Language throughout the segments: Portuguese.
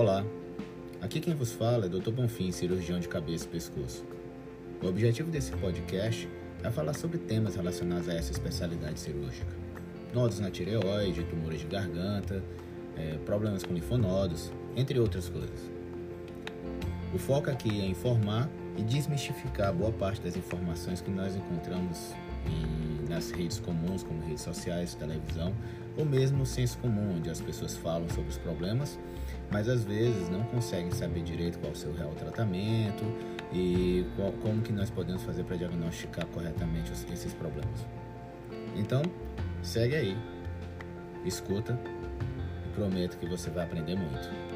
Olá, aqui quem vos fala é Dr. Bonfim, cirurgião de cabeça e pescoço. O objetivo desse podcast é falar sobre temas relacionados a essa especialidade cirúrgica. Nodos na tireoide, tumores de garganta, é, problemas com linfonodos, entre outras coisas. O foco aqui é informar e desmistificar boa parte das informações que nós encontramos em, nas redes comuns, como redes sociais, televisão, ou mesmo no senso comum, onde as pessoas falam sobre os problemas, mas às vezes não conseguem saber direito qual é o seu real tratamento e qual, como que nós podemos fazer para diagnosticar corretamente esses problemas. Então, segue aí, escuta e prometo que você vai aprender muito.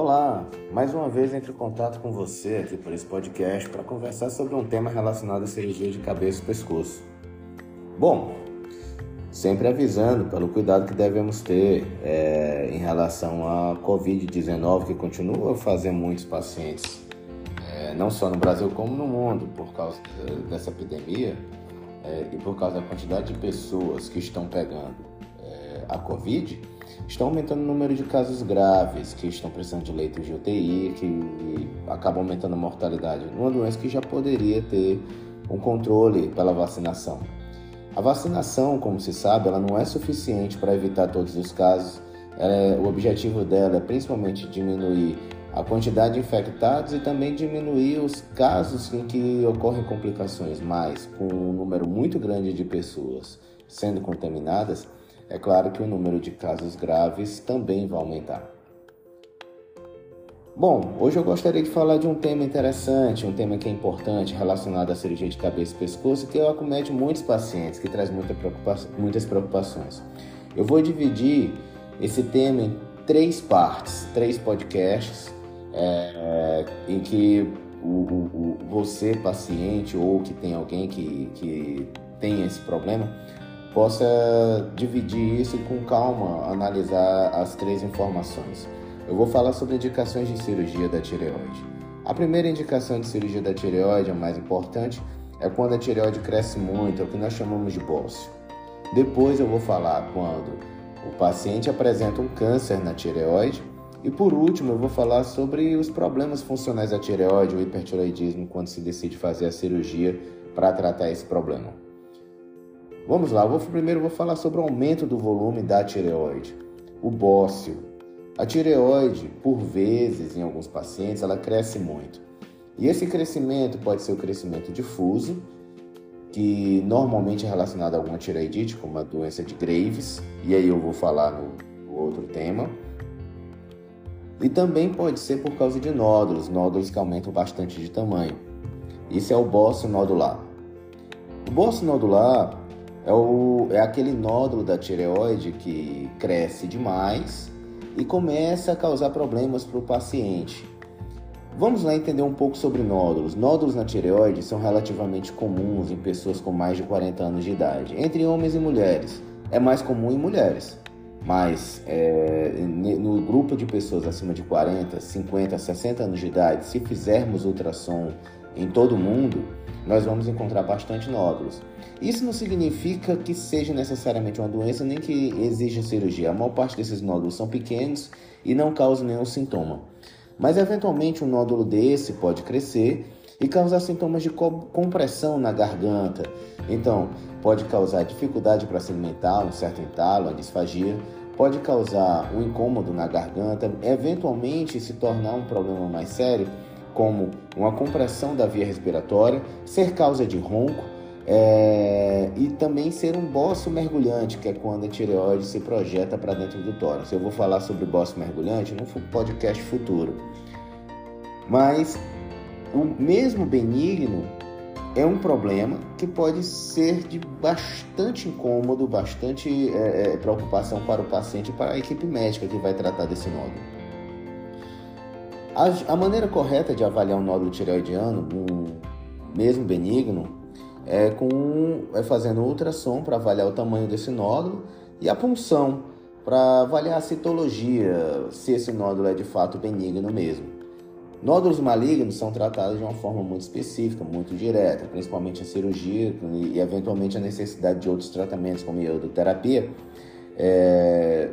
Olá, mais uma vez entre em contato com você aqui por esse podcast para conversar sobre um tema relacionado à cirurgia de cabeça e pescoço. Bom, sempre avisando pelo cuidado que devemos ter é, em relação à Covid-19 que continua a fazer muitos pacientes, é, não só no Brasil como no mundo, por causa dessa epidemia é, e por causa da quantidade de pessoas que estão pegando é, a Covid Está aumentando o número de casos graves que estão precisando de leitos de UTI, que acaba aumentando a mortalidade. Uma doença que já poderia ter um controle pela vacinação. A vacinação, como se sabe, ela não é suficiente para evitar todos os casos. É, o objetivo dela é principalmente diminuir a quantidade de infectados e também diminuir os casos em que ocorrem complicações, mas com um número muito grande de pessoas sendo contaminadas, é claro que o número de casos graves também vai aumentar. Bom, hoje eu gostaria de falar de um tema interessante, um tema que é importante relacionado à cirurgia de cabeça e pescoço, que acomete muitos pacientes, que traz muita muitas preocupações. Eu vou dividir esse tema em três partes, três podcasts, é, em que o, o, o, você, paciente, ou que tem alguém que, que tem esse problema, possa dividir isso com calma analisar as três informações. Eu vou falar sobre indicações de cirurgia da tireoide. A primeira indicação de cirurgia da tireoide, a mais importante, é quando a tireoide cresce muito, é o que nós chamamos de bócio. Depois eu vou falar quando o paciente apresenta um câncer na tireoide. E por último, eu vou falar sobre os problemas funcionais da tireoide, o hipertireoidismo, quando se decide fazer a cirurgia para tratar esse problema. Vamos lá, vou, primeiro vou falar sobre o aumento do volume da tireoide, o bócio. A tireoide, por vezes, em alguns pacientes, ela cresce muito. E esse crescimento pode ser o crescimento difuso, que normalmente é relacionado a alguma tireoidite, como a doença de Graves, e aí eu vou falar no, no outro tema. E também pode ser por causa de nódulos, nódulos que aumentam bastante de tamanho. Isso é o bócio nodular. O bócio nodular é, o, é aquele nódulo da tireoide que cresce demais e começa a causar problemas para o paciente. Vamos lá entender um pouco sobre nódulos. Nódulos na tireoide são relativamente comuns em pessoas com mais de 40 anos de idade, entre homens e mulheres. É mais comum em mulheres, mas é, no grupo de pessoas acima de 40, 50, 60 anos de idade, se fizermos ultrassom em todo mundo, nós vamos encontrar bastante nódulos. Isso não significa que seja necessariamente uma doença nem que exija cirurgia. A maior parte desses nódulos são pequenos e não causam nenhum sintoma. Mas eventualmente um nódulo desse pode crescer e causar sintomas de compressão na garganta. Então, pode causar dificuldade para se alimentar, um certo entalo, uma disfagia, pode causar um incômodo na garganta, eventualmente se tornar um problema mais sério, como uma compressão da via respiratória, ser causa de ronco é, e também ser um bócio mergulhante, que é quando a tireoide se projeta para dentro do tórax. Eu vou falar sobre bócio mergulhante no podcast futuro. Mas o mesmo benigno é um problema que pode ser de bastante incômodo, bastante é, é preocupação para o paciente e para a equipe médica que vai tratar desse nódulo. A, a maneira correta de avaliar um nódulo tireoidiano, um, mesmo benigno, é, com, é fazendo ultrassom para avaliar o tamanho desse nódulo e a punção para avaliar a citologia, se esse nódulo é de fato benigno mesmo. Nódulos malignos são tratados de uma forma muito específica, muito direta, principalmente a cirurgia e, eventualmente a necessidade de outros tratamentos, como iodoterapia, é,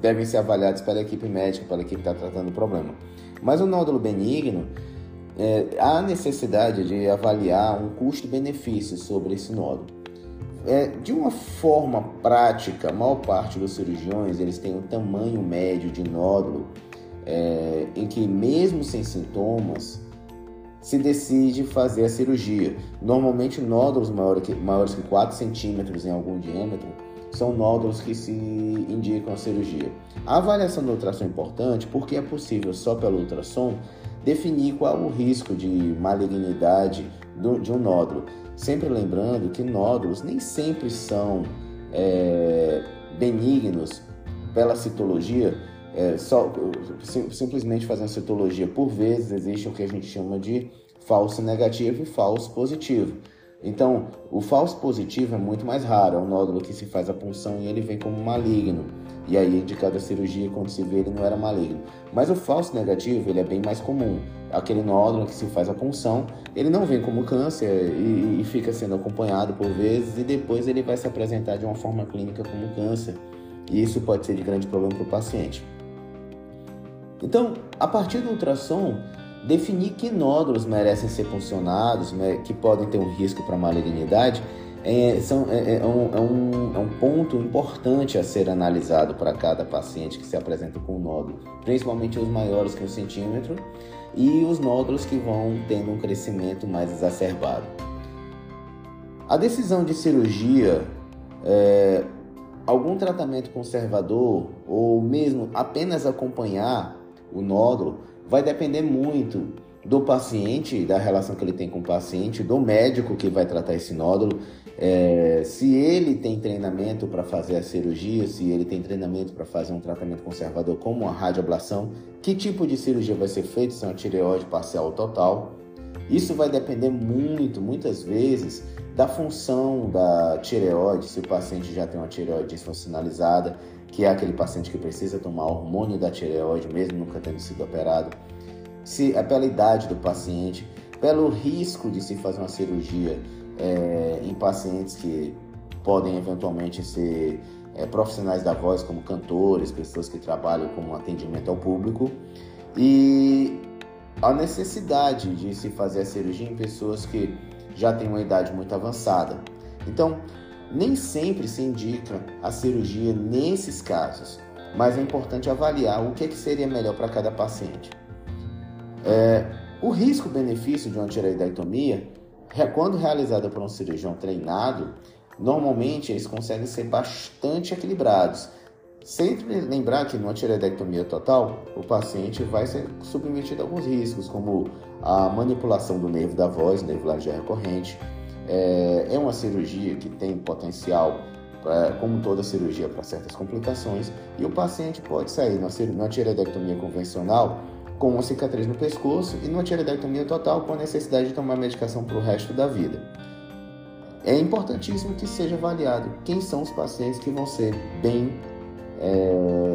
devem ser avaliados pela equipe médica, pela equipe que está tratando o problema. Mas o nódulo benigno, é, há necessidade de avaliar um custo-benefício sobre esse nódulo. É, de uma forma prática, a maior parte dos cirurgiões eles têm um tamanho médio de nódulo é, em que mesmo sem sintomas se decide fazer a cirurgia. Normalmente nódulos maiores que, maiores que 4 centímetros em algum diâmetro são nódulos que se indicam a cirurgia. A avaliação do ultrassom é importante porque é possível só pelo ultrassom definir qual o risco de malignidade de um nódulo. Sempre lembrando que nódulos nem sempre são é, benignos pela citologia, é, só, sim, simplesmente fazendo citologia, por vezes existe o que a gente chama de falso negativo e falso positivo. Então, o falso positivo é muito mais raro, é um nódulo que se faz a punção e ele vem como maligno. E aí, indicada a cirurgia, quando se vê, ele não era maligno. Mas o falso negativo, ele é bem mais comum. Aquele nódulo que se faz a punção, ele não vem como câncer e, e fica sendo acompanhado por vezes, e depois ele vai se apresentar de uma forma clínica como câncer. E isso pode ser de grande problema para o paciente. Então, a partir do ultrassom, definir que nódulos merecem ser funcionados, né, que podem ter um risco para malignidade, é, são, é, é, um, é, um, é um ponto importante a ser analisado para cada paciente que se apresenta com nódulo, principalmente os maiores que um centímetro e os nódulos que vão tendo um crescimento mais exacerbado. A decisão de cirurgia, é, algum tratamento conservador ou mesmo apenas acompanhar o nódulo vai depender muito do paciente, da relação que ele tem com o paciente, do médico que vai tratar esse nódulo, é, se ele tem treinamento para fazer a cirurgia, se ele tem treinamento para fazer um tratamento conservador como a radioablação, que tipo de cirurgia vai ser feita, se é uma tireoide parcial ou total. Isso vai depender muito, muitas vezes, da função da tireoide, se o paciente já tem uma tireoide desfuncionalizada, que é aquele paciente que precisa tomar hormônio da tireoide, mesmo nunca tendo sido operado, se é pela idade do paciente, pelo risco de se fazer uma cirurgia é, em pacientes que podem eventualmente ser é, profissionais da voz, como cantores, pessoas que trabalham com atendimento ao público, e a necessidade de se fazer a cirurgia em pessoas que já têm uma idade muito avançada. Então, nem sempre se indica a cirurgia nesses casos, mas é importante avaliar o que, é que seria melhor para cada paciente. É, o risco-benefício de uma tireoidectomia, quando realizada por um cirurgião treinado, normalmente eles conseguem ser bastante equilibrados. Sempre lembrar que numa tireoidectomia total, o paciente vai ser submetido a alguns riscos, como a manipulação do nervo da voz, nervo laringeal recorrente, é, é uma cirurgia que tem potencial, é, como toda cirurgia, para certas complicações, e o paciente pode sair numa tireoidectomia convencional com uma cicatriz no pescoço e numa tireoidectomia total com a necessidade de tomar medicação para o resto da vida. É importantíssimo que seja avaliado quem são os pacientes que vão ser bem é,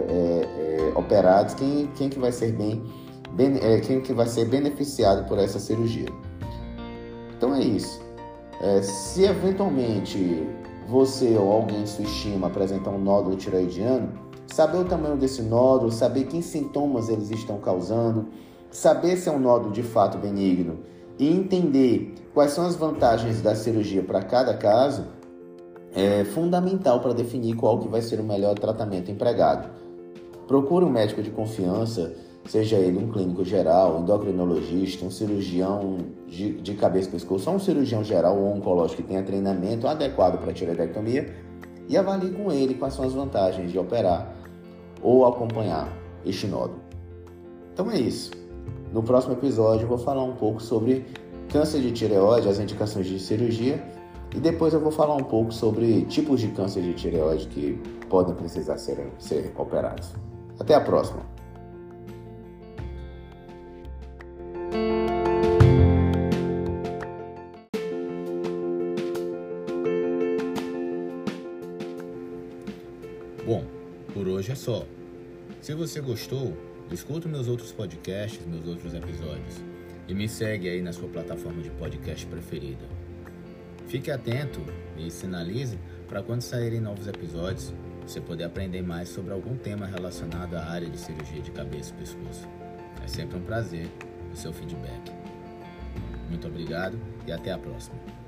é, é operados, quem, quem que vai ser bem, bem é, quem que vai ser beneficiado por essa cirurgia. Então é isso. É, se eventualmente você ou alguém em sua estima apresentar um nódulo tiroidiano, saber o tamanho desse nódulo, saber que sintomas eles estão causando, saber se é um nódulo de fato benigno e entender quais são as vantagens da cirurgia para cada caso é fundamental para definir qual que vai ser o melhor tratamento empregado. Procure um médico de confiança seja ele um clínico geral, endocrinologista, um cirurgião de, de cabeça e pescoço, ou um cirurgião geral ou oncológico que tenha treinamento adequado para a tireoidectomia e avalie com ele quais são as vantagens de operar ou acompanhar este nódulo. Então é isso. No próximo episódio eu vou falar um pouco sobre câncer de tireoide, as indicações de cirurgia e depois eu vou falar um pouco sobre tipos de câncer de tireoide que podem precisar ser, ser operados. Até a próxima! É só. Se você gostou, Escuta meus outros podcasts, meus outros episódios e me segue aí na sua plataforma de podcast preferida. Fique atento e sinalize para quando saírem novos episódios você poder aprender mais sobre algum tema relacionado à área de cirurgia de cabeça e pescoço. É sempre um prazer o seu feedback. Muito obrigado e até a próxima.